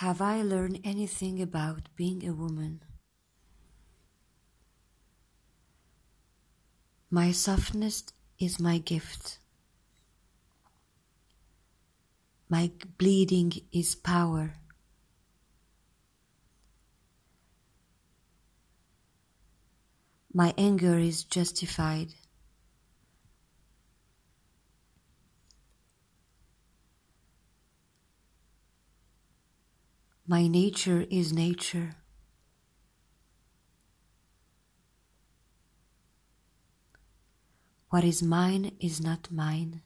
Have I learned anything about being a woman? My softness is my gift. My bleeding is power. My anger is justified. My nature is nature. What is mine is not mine.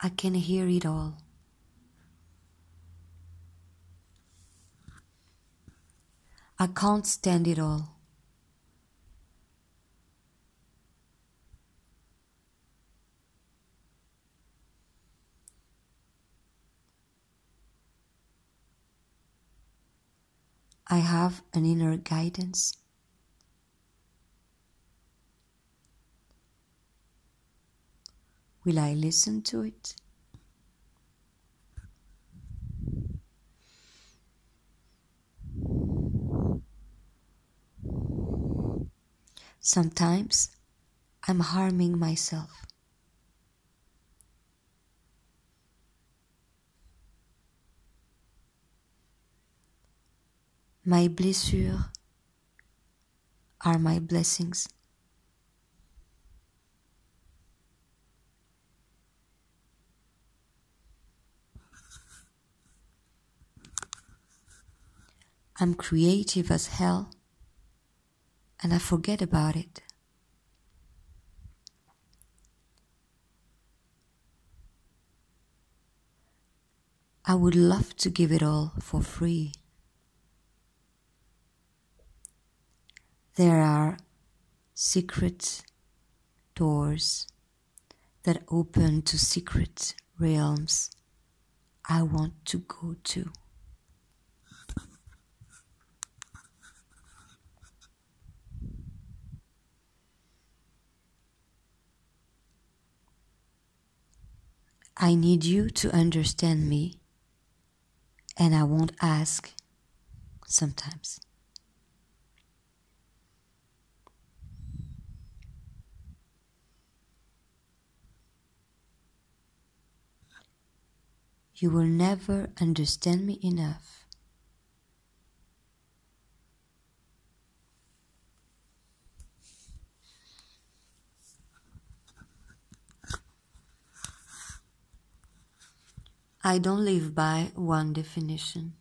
I can hear it all. I can't stand it all. I have an inner guidance. Will I listen to it? Sometimes I'm harming myself. My blessures are my blessings. I'm creative as hell and I forget about it. I would love to give it all for free. There are secret doors that open to secret realms I want to go to. I need you to understand me, and I won't ask sometimes. You will never understand me enough. I don't live by one definition.